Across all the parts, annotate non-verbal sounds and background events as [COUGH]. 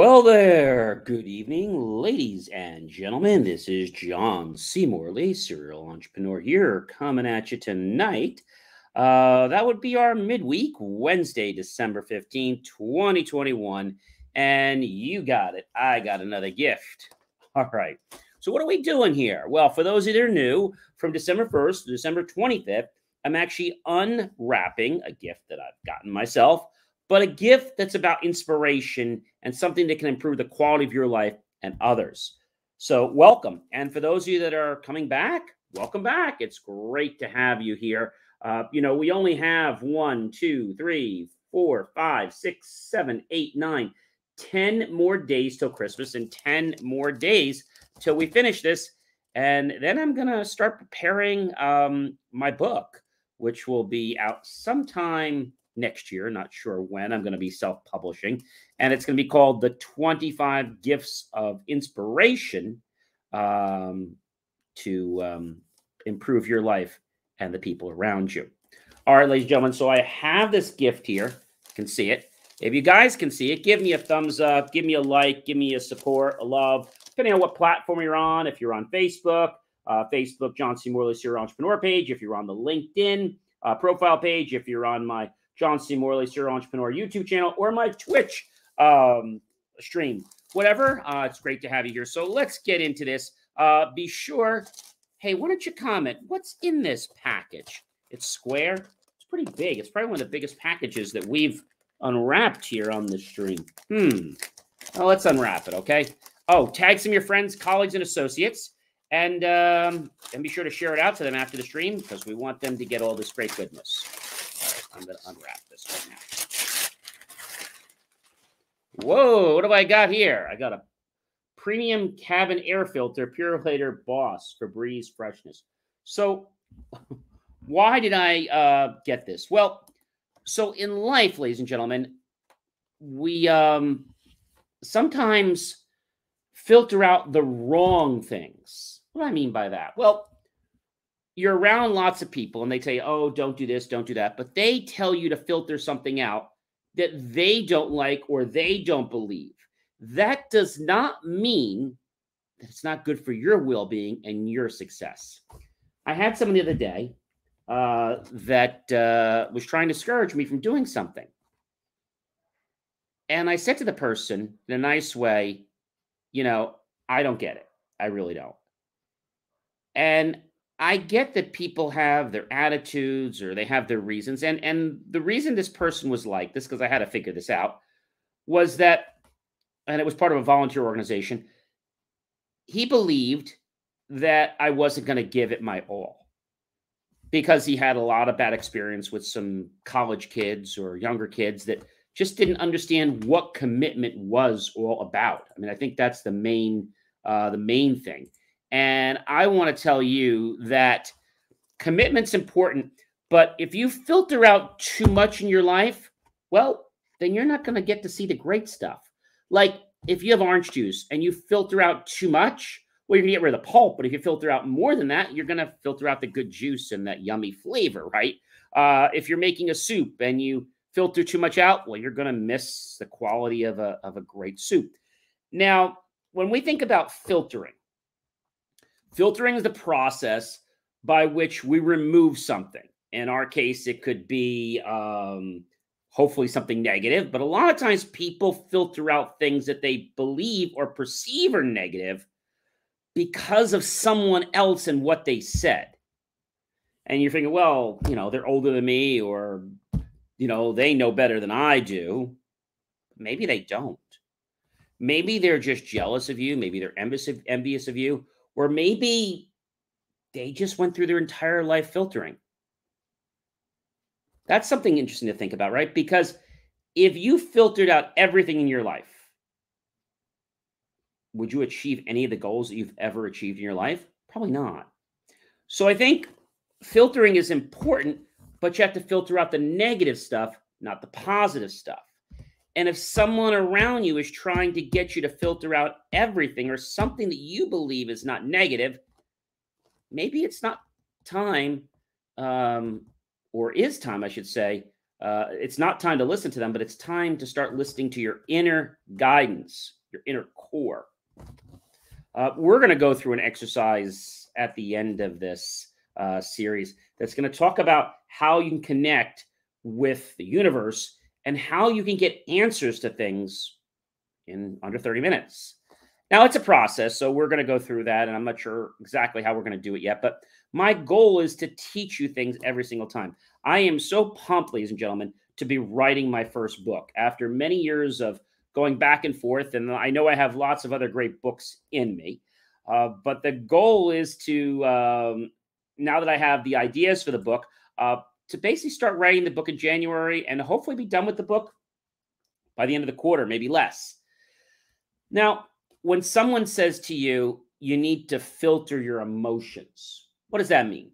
Well, there. Good evening, ladies and gentlemen. This is John C. Morley, serial entrepreneur here, coming at you tonight. Uh, that would be our midweek, Wednesday, December 15, 2021. And you got it. I got another gift. [LAUGHS] All right. So, what are we doing here? Well, for those that are new, from December 1st to December 25th, I'm actually unwrapping a gift that I've gotten myself but a gift that's about inspiration and something that can improve the quality of your life and others. So, welcome. And for those of you that are coming back, welcome back. It's great to have you here. Uh, you know, we only have one, two, three, four, five, six, seven, eight, nine, ten more days till Christmas and 10 more days till we finish this. And then I'm going to start preparing um, my book, which will be out sometime next year. Not sure when I'm going to be self publishing. And it's going to be called The 25 Gifts of Inspiration um, to um, Improve Your Life and the People Around You. All right, ladies and gentlemen. So I have this gift here. You can see it. If you guys can see it, give me a thumbs up, give me a like, give me a support, a love, depending on what platform you're on. If you're on Facebook, uh, Facebook, John C. Morley, Serial Entrepreneur page. If you're on the LinkedIn uh, profile page, if you're on my John C. Morley, Serial Entrepreneur YouTube channel, or my Twitch um, stream. Whatever. Uh, it's great to have you here. So let's get into this. Uh, be sure, hey, why don't you comment? What's in this package? It's square. It's pretty big. It's probably one of the biggest packages that we've unwrapped here on the stream. Hmm. Well, let's unwrap it, okay? Oh, tag some of your friends, colleagues, and associates. And um, and be sure to share it out to them after the stream because we want them to get all this great goodness. I'm going to unwrap this right now. Whoa, what do I got here? I got a premium cabin air filter, Purolator Boss Febreze Freshness. So, [LAUGHS] why did I uh, get this? Well, so in life, ladies and gentlemen, we um, sometimes filter out the wrong things. What do I mean by that? Well, you're around lots of people and they tell you, oh, don't do this, don't do that. But they tell you to filter something out that they don't like or they don't believe. That does not mean that it's not good for your well being and your success. I had someone the other day uh, that uh, was trying to discourage me from doing something. And I said to the person in a nice way, you know, I don't get it. I really don't. And I get that people have their attitudes or they have their reasons. And and the reason this person was like this, because I had to figure this out, was that, and it was part of a volunteer organization, he believed that I wasn't going to give it my all because he had a lot of bad experience with some college kids or younger kids that just didn't understand what commitment was all about. I mean, I think that's the main uh, the main thing. And I want to tell you that commitment's important, but if you filter out too much in your life, well, then you're not going to get to see the great stuff. Like if you have orange juice and you filter out too much, well, you're going to get rid of the pulp. But if you filter out more than that, you're going to filter out the good juice and that yummy flavor, right? Uh, if you're making a soup and you filter too much out, well, you're going to miss the quality of a, of a great soup. Now, when we think about filtering, Filtering is the process by which we remove something. In our case, it could be um, hopefully something negative, but a lot of times people filter out things that they believe or perceive are negative because of someone else and what they said. and you're thinking, well, you know, they're older than me, or you know, they know better than I do. Maybe they don't. Maybe they're just jealous of you. Maybe they're envious of, envious of you, or maybe they just went through their entire life filtering. That's something interesting to think about, right? Because if you filtered out everything in your life, would you achieve any of the goals that you've ever achieved in your life? Probably not. So I think filtering is important, but you have to filter out the negative stuff, not the positive stuff. And if someone around you is trying to get you to filter out everything or something that you believe is not negative, maybe it's not time, um, or is time, I should say. Uh, it's not time to listen to them, but it's time to start listening to your inner guidance, your inner core. Uh, we're going to go through an exercise at the end of this uh, series that's going to talk about how you can connect with the universe and how you can get answers to things in under 30 minutes. Now, it's a process, so we're going to go through that, and I'm not sure exactly how we're going to do it yet, but my goal is to teach you things every single time. I am so pumped, ladies and gentlemen, to be writing my first book after many years of going back and forth. And I know I have lots of other great books in me. Uh, but the goal is to, um, now that I have the ideas for the book, uh, to basically start writing the book in January and hopefully be done with the book by the end of the quarter, maybe less. Now, when someone says to you, you need to filter your emotions, what does that mean?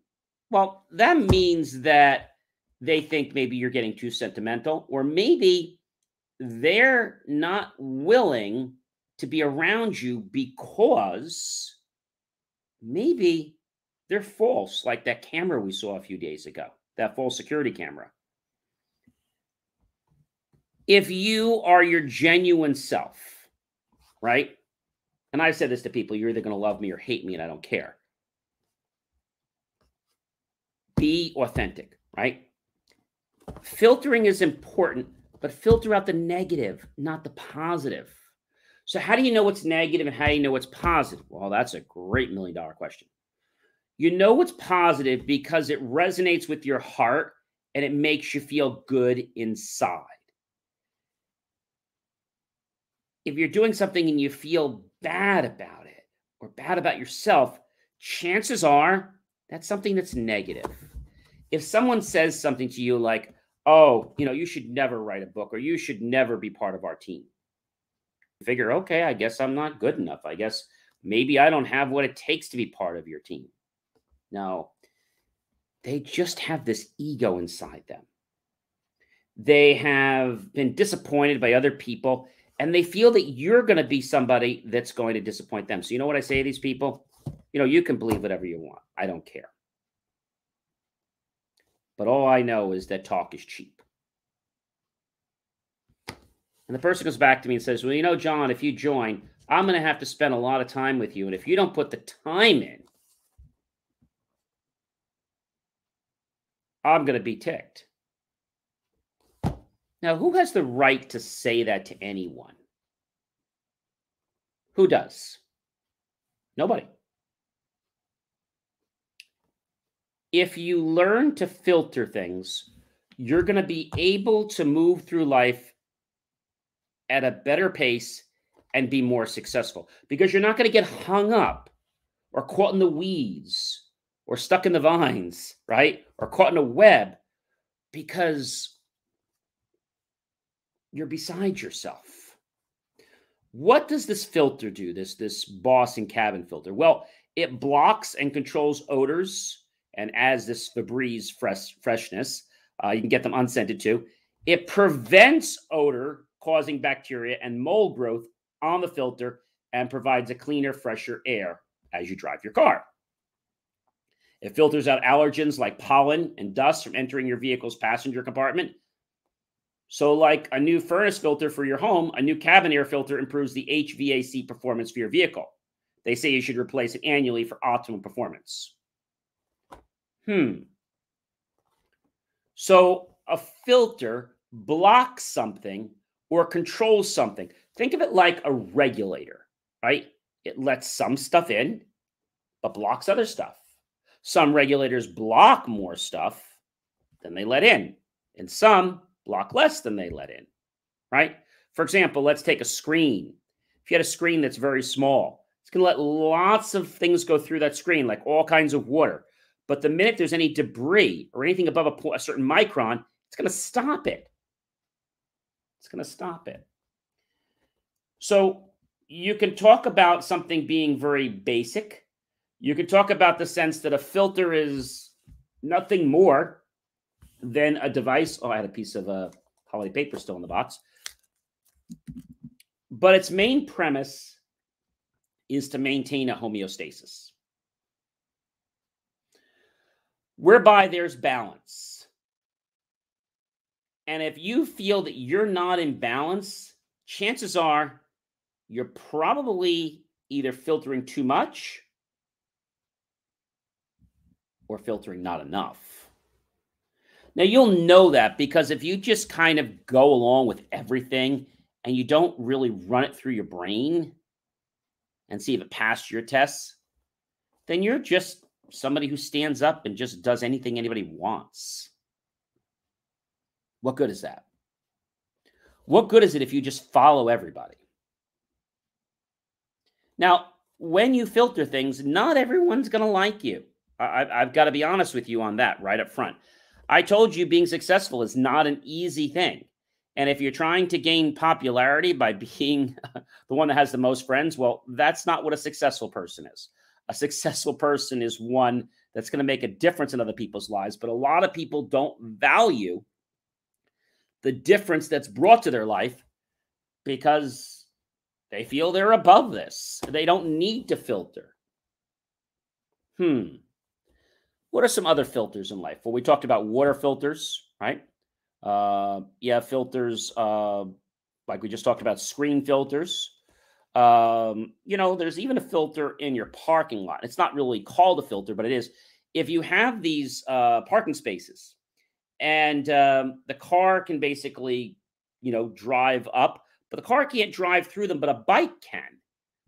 Well, that means that they think maybe you're getting too sentimental, or maybe they're not willing to be around you because maybe they're false, like that camera we saw a few days ago, that false security camera. If you are your genuine self, right? And I've said this to people you're either going to love me or hate me, and I don't care. Be authentic, right? Filtering is important but filter out the negative, not the positive. So, how do you know what's negative and how do you know what's positive? Well, that's a great million dollar question. You know what's positive because it resonates with your heart and it makes you feel good inside. If you're doing something and you feel bad about it or bad about yourself, chances are that's something that's negative. If someone says something to you like, oh, you know, you should never write a book or you should never be part of our team. figure, okay, I guess I'm not good enough. I guess maybe I don't have what it takes to be part of your team. No, they just have this ego inside them. They have been disappointed by other people and they feel that you're going to be somebody that's going to disappoint them. So, you know what I say to these people? You know, you can believe whatever you want. I don't care. But all I know is that talk is cheap. And the person goes back to me and says, Well, you know, John, if you join, I'm going to have to spend a lot of time with you. And if you don't put the time in, I'm going to be ticked. Now, who has the right to say that to anyone? Who does? Nobody. if you learn to filter things, you're going to be able to move through life at a better pace and be more successful because you're not going to get hung up or caught in the weeds or stuck in the vines, right? Or caught in a web because you're beside yourself. What does this filter do? This this boss and cabin filter? Well, it blocks and controls odors and as this Febreze fresh, freshness. Uh, you can get them unscented too. It prevents odor causing bacteria and mold growth on the filter and provides a cleaner, fresher air as you drive your car. It filters out allergens like pollen and dust from entering your vehicle's passenger compartment. So, like a new furnace filter for your home, a new cabin air filter improves the HVAC performance for your vehicle. They say you should replace it annually for optimal performance. Hmm. So a filter blocks something or controls something. Think of it like a regulator, right? It lets some stuff in, but blocks other stuff. Some regulators block more stuff than they let in, and some block less than they let in, right? For example, let's take a screen. If you had a screen that's very small, it's going to let lots of things go through that screen, like all kinds of water. But the minute there's any debris or anything above a, a certain micron, it's going to stop it. It's going to stop it. So you can talk about something being very basic. You could talk about the sense that a filter is nothing more than a device. Oh, I had a piece of uh, holiday paper still in the box. But its main premise is to maintain a homeostasis, whereby there's balance. And if you feel that you're not in balance, chances are you're probably either filtering too much or filtering not enough. Now, you'll know that because if you just kind of go along with everything and you don't really run it through your brain and see if it passed your tests, then you're just somebody who stands up and just does anything anybody wants. What good is that? What good is it if you just follow everybody? Now, when you filter things, not everyone's going to like you. I, have got to be honest with you on that right up front. I told you being successful is not an easy thing. And if you're trying to gain popularity by [LAUGHS] being the one that has the most friends, well, that's not what a successful person is. A successful person is one that's going to make a difference in other people's lives. But a lot of people don't value the difference that's brought to their life because they feel they're above this. They don't need to filter. Hmm. What are some other filters in life? Well, we talked about water filters, right? Uh, yeah, filters uh, like we just talked about screen filters. Um, you know, there's even a filter in your parking lot. It's not really called a filter, but it is. If you have these uh, parking spaces and um, the car can basically, you know, drive up but the car can't drive through them, but a bike can.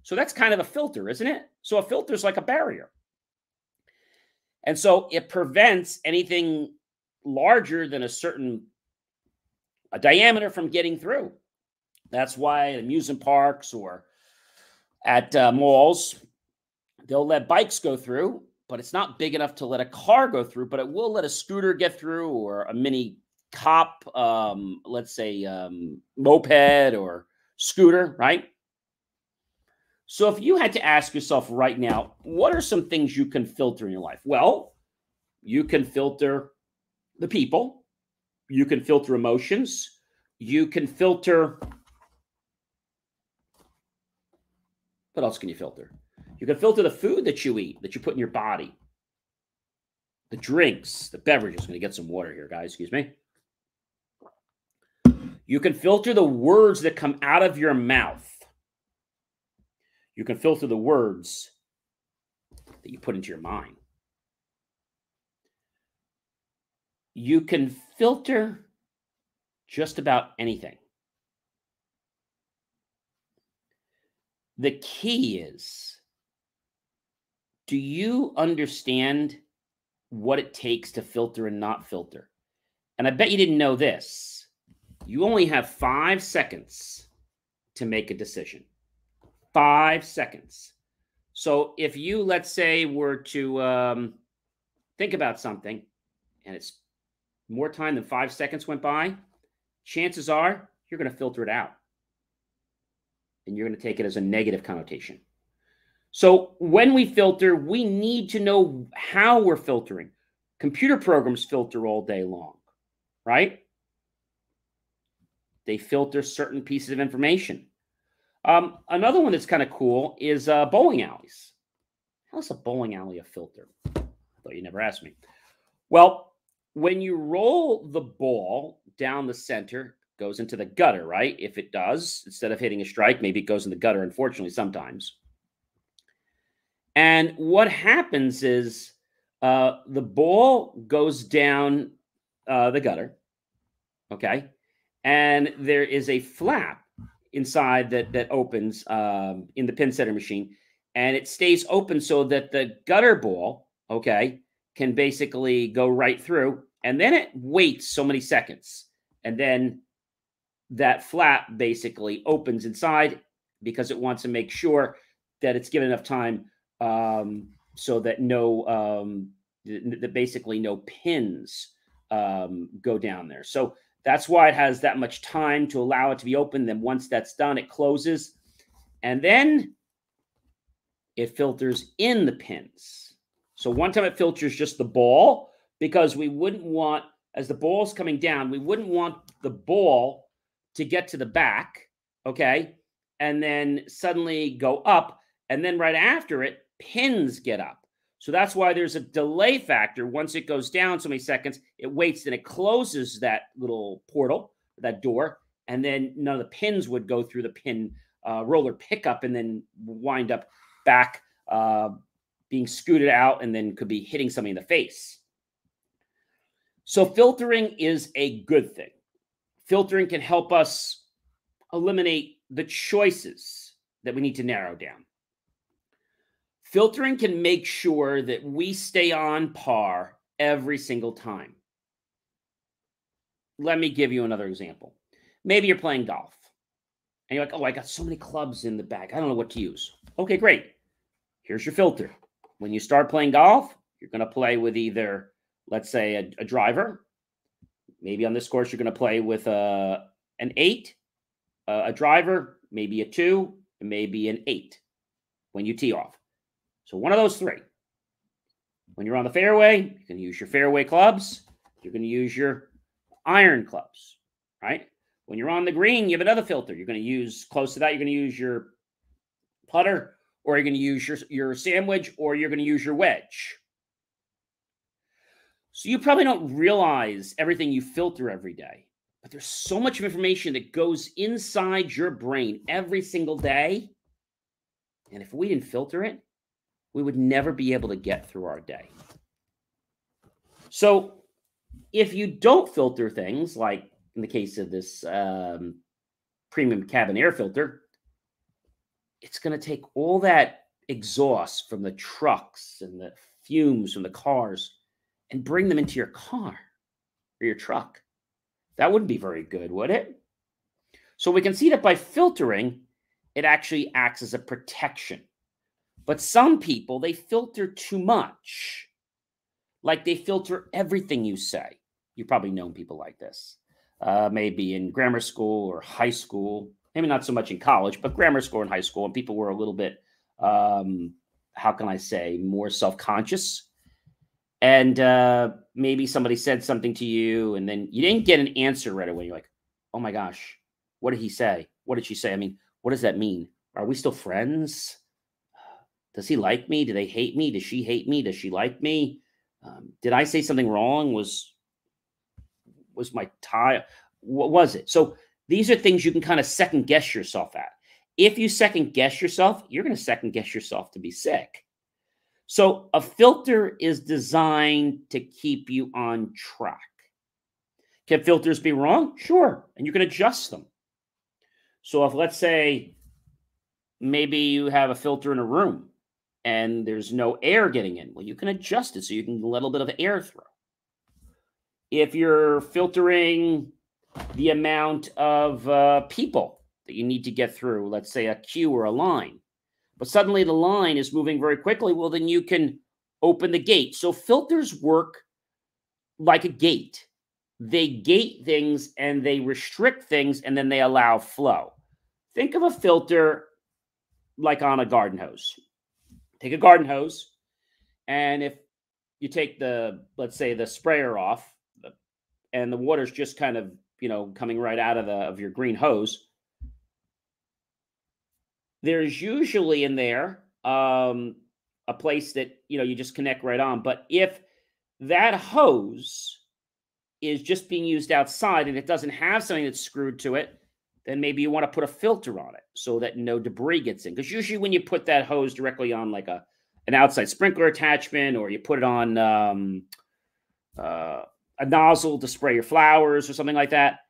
So that's kind of a filter, isn't it? So a filter is like a barrier. And so it prevents anything larger than a certain a diameter from getting through. That's why at amusement parks or at uh, malls, they'll let bikes go through, but it's not big enough to let a car go through, but it will let a scooter get through or a mini cop, um, let's say, um, moped or scooter, right? So if you had to ask yourself right now, what are some things you can filter in your life? Well, you can filter the people, you can filter emotions, you can filter. What else can you filter? You can filter the food that you eat, that you put in your body, the drinks, the beverages. I'm going to get some water here, guys. Excuse me. You can filter the words that come out of your mouth. You can filter the words that you put into your mind. You can filter just about anything. The key is do you understand what it takes to filter and not filter? And I bet you didn't know this you only have five seconds to make a decision. Five seconds. So if you, let's say, were to um, think about something and it's more time than five seconds went by, chances are you're going to filter it out and you're going to take it as a negative connotation. So when we filter, we need to know how we're filtering. Computer programs filter all day long, right? They filter certain pieces of information. Um, another one that's kind of cool is uh, bowling alleys. How's a bowling alley a filter? I thought you never asked me. Well, when you roll the ball down the center, goes into the gutter, right? If it does, instead of hitting a strike, maybe it goes in the gutter, unfortunately, sometimes. And what happens is uh, the ball goes down uh, the gutter, okay? and there is a flap inside that that opens um, in the pin setter machine, and it stays open so that the gutter ball, okay, can basically go right through and then it waits so many seconds. And then that flap basically opens inside because it wants to make sure that it's given enough time um, so that no, um, that basically no pins um, go down there. So that's why it has that much time to allow it to be open. Then once that's done, it closes. And then it filters in the pins. So one time it filters just the ball because we wouldn't want, as the ball's coming down, we wouldn't want the ball to get to the back, okay, and then suddenly go up. And then right after it, pins get up. So that's why there's a delay factor. Once it goes down so many seconds, it waits, and it closes that little portal, that door, and then none of the pins would go through the pin uh, roller pickup and then wind up back uh, being scooted out and then could be hitting somebody in the face. So filtering is a good thing. Filtering can help us eliminate the choices that we need to narrow down. Filtering can make sure that we stay on par every single time. Let me give you another example. Maybe you're playing golf and you're like, oh, I got so many clubs in the bag. I don't know what to use. Okay, great. Here's your filter. When you start playing golf, you're going to play with either let's say a, a driver. Maybe on this course, you're going to play with a, an eight, a, a driver, maybe a two, maybe an eight when you tee off. So one of those three. When you're on the fairway, you can use your fairway clubs. You're going to use your iron clubs, right? When you're on the green, you have another filter. You're going to use close to that. You're going to use your putter, or you're going to use your, your sand wedge, or you're going to use your wedge. So you probably don't realize everything you filter every day, but there's so much information that goes inside your brain every single day. And if we didn't filter it, we would never be able to get through our day. So if you don't filter things, like in the case of this um, premium cabin air filter, it's going to take all that exhaust from the trucks and the fumes from the cars and bring them into your car or your truck. That wouldn't be very good, would it? So we can see that by filtering, it actually acts as a protection. But some people, they filter too much. Like they filter everything you say. You've probably known people like this. Uh, maybe in grammar school or high school, maybe not so much in college, but grammar school and high school, and people were a little bit, um, how can I say, more self conscious and uh, maybe somebody said something to you and then you didn't get an answer right away you're like oh my gosh what did he say what did she say i mean what does that mean are we still friends does he like me do they hate me does she hate me does she like me um, did i say something wrong was was my tie what was it so these are things you can kind of second guess yourself at if you second guess yourself you're going to second guess yourself to be sick so a filter is designed to keep you on track. Can filters be wrong? Sure. And you can adjust them. So if let's say maybe you have a filter in a room and there's no air getting in, well, you can adjust it so you can a little bit of air through. If you're filtering the amount of uh, people that you need to get through, let's say a queue or a line, but suddenly the line is moving very quickly, well, then you can open the gate. So filters work like a gate. They gate things and they restrict things and then they allow flow. Think of a filter like on a garden hose. Take a garden hose, and if you take the, let's say, the sprayer off, and the water's just kind of, you know, coming right out of the of your green hose, there's usually in there um, a place that you know you just connect right on. But if that hose is just being used outside and it doesn't have something that's screwed to it, then maybe you want to put a filter on it so that no debris gets in. Because usually when you put that hose directly on like a an outside sprinkler attachment or you put it on um, uh, a nozzle to spray your flowers or something like that,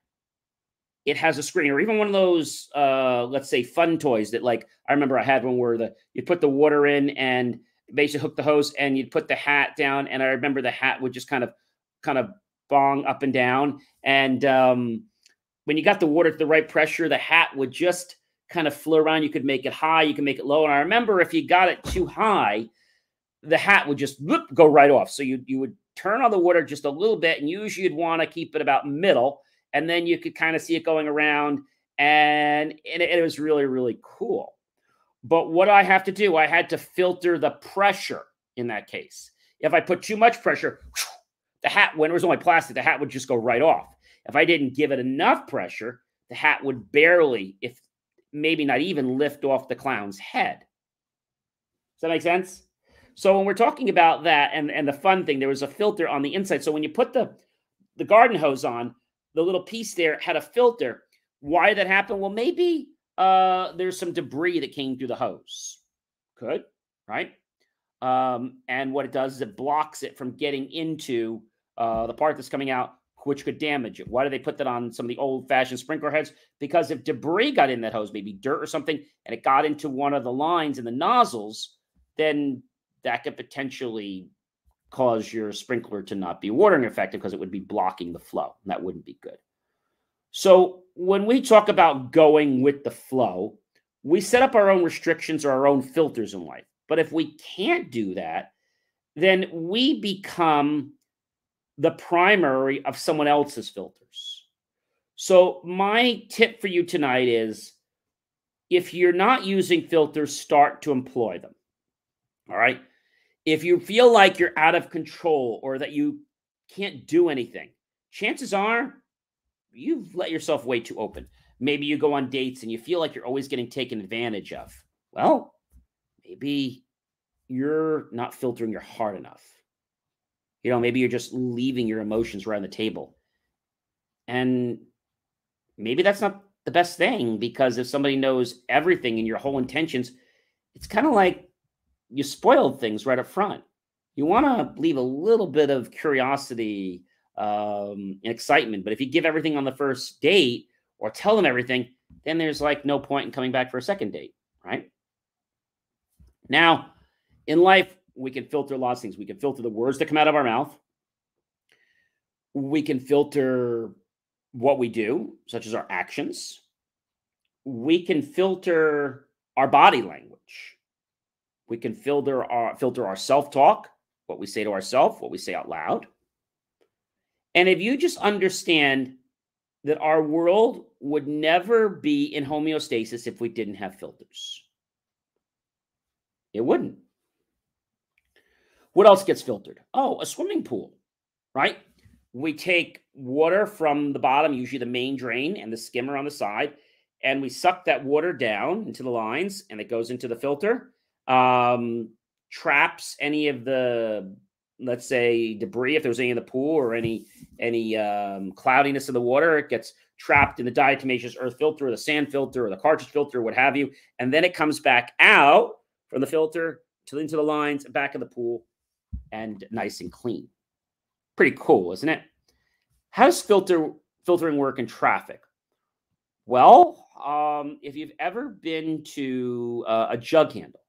it has a screen or even one of those uh let's say fun toys that like i remember i had one where the you put the water in and basically hook the hose and you'd put the hat down. And I remember the hat would just kind of, kind of bong up and down. And um, when you got the water at the right pressure, the hat would just kind of flow around. You could make it high, you can make it low. And I remember if you got it too high, the hat would just whoop, go right off. So you you would turn on the water just a little bit, and usually you'd want to keep it about middle, and then you could kind of see it going around, and, and it, it was really really cool. But what I have to do, I had to filter the pressure in that case. If I put too much pressure, [SNIFFS] the hat when it was only plastic, the hat would just go right off. If I didn't give it enough pressure, the hat would barely, if maybe not even, lift off the clown's head. Does that make sense? So when we're talking about that and, and the fun thing, there was a filter on the inside. So when you put the, the garden hose on, the little piece there had a filter. Why that happen? Well, maybe uh, there's some debris that came through the hose. Could, right? Um, and what it does is it blocks it from getting into uh, the part that's coming out, which could damage it. Why do they put that on some of the old fashioned sprinkler heads? Because if debris got in that hose, maybe dirt or something, and it got into one of the lines in the nozzles, then that could potentially cause your sprinkler to not be watering effective because it would be blocking the flow. And that wouldn't be good. So when we talk about going with the flow, we set up our own restrictions or our own filters in life. But if we can't do that, then we become the primary of someone else's filters. So my tip for you tonight is if you're not using filters, start to employ them. All right. If you feel like you're out of control or that you can't do anything, chances are you've let yourself way too open. Maybe you go on dates and you feel like you're always getting taken advantage of. Well, maybe you're not filtering your heart enough. You know, maybe you're just leaving your emotions right on the table. And maybe that's not the best thing because if somebody knows everything and your whole intentions, it's kind of like you spoiled things right up front. You want to leave a little bit of curiosity um, and excitement. But if you give everything on the first date or tell them everything, then there's like no point in coming back for a second date, right? Now, in life, we can filter lots of things. We can filter the words that come out of our mouth. We can filter what we do, such as our actions. We can filter our body language. We can filter our filter our self-talk, what we say to ourselves, what we say out loud. And if you just understand that our world would never be in homeostasis if we didn't have filters. It wouldn't. What else gets filtered? Oh, a swimming pool, right? We take water from the bottom, usually the main drain and the skimmer on the side, and we suck that water down into the lines and it goes into the filter um, traps any of the let's say debris if there's any in the pool or any any um, cloudiness in the water it gets trapped in the diatomaceous earth filter or the sand filter or the cartridge filter or what have you and then it comes back out from the filter to into the lines back in the pool and nice and clean pretty cool isn't it how does filter filtering work in traffic well um, if you've ever been to uh, a jug handle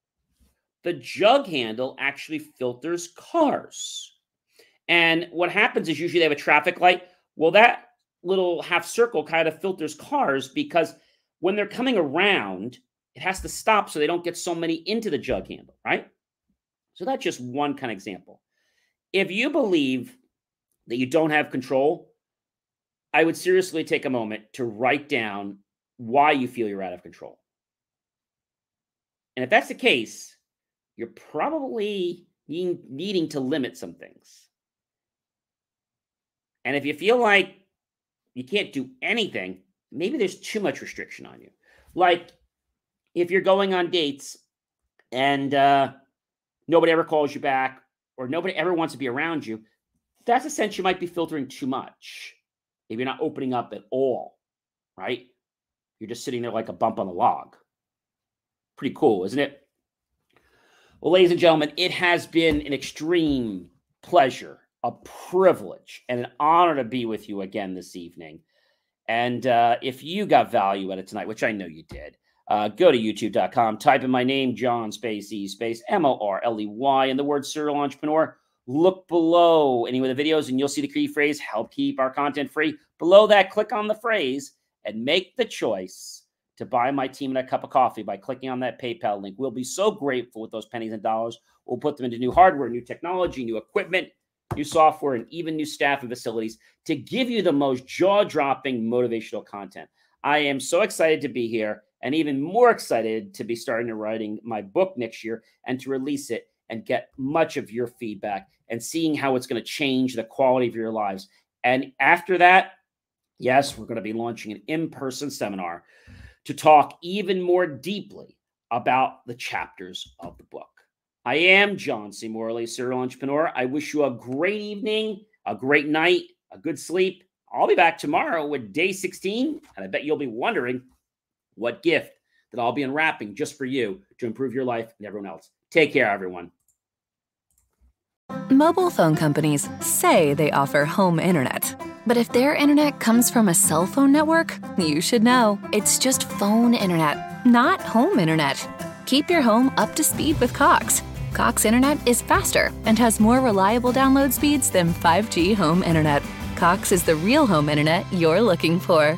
the jug handle actually filters cars. And what happens is usually they have a traffic light. Well, that little half circle kind of filters cars because when they're coming around, it has to stop so they don't get so many into the jug handle, right? So that's just one kind of example. If you believe that you don't have control, I would seriously take a moment to write down why you feel you're out of control. And if that's the case, you're probably needing to limit some things. And if you feel like you can't do anything, maybe there's too much restriction on you. Like if you're going on dates and uh, nobody ever calls you back or nobody ever wants to be around you, that's a sense you might be filtering too much. If you're not opening up at all, right? You're just sitting there like a bump on a log. Pretty cool, isn't it? Well, ladies and gentlemen, it has been an extreme pleasure, a privilege, and an honor to be with you again this evening. And uh, if you got value out of tonight, which I know you did, uh, go to youtube.com, type in my name, John Space E Space M O R L E Y, and the word serial entrepreneur. Look below any of the videos, and you'll see the key phrase help keep our content free. Below that, click on the phrase and make the choice to buy my team a cup of coffee by clicking on that PayPal link. We'll be so grateful with those pennies and dollars. We'll put them into new hardware, new technology, new equipment, new software, and even new staff and facilities to give you the most jaw dropping motivational content. I am so excited to be here and even more excited to be starting to writing my book next year and to release it and get much of your feedback and seeing how it's going to change the quality of your lives. And after that, yes, we're going to be launching an in person seminar to talk even more deeply about the chapters of the book. I am John C. Morley, serial entrepreneur. I wish you a great evening, a great night, a good sleep. I'll be back tomorrow with day 16, and I bet you'll be wondering what gift that I'll be unwrapping just for you to improve your life and everyone else. Take care, everyone. Mobile phone companies say they offer home internet. But if their internet comes from a cell phone network, you should know. It's just phone internet, not home internet. Keep your home up to speed with Cox. Cox internet is faster and has more reliable download speeds than 5G home internet. Cox is the real home internet you're looking for.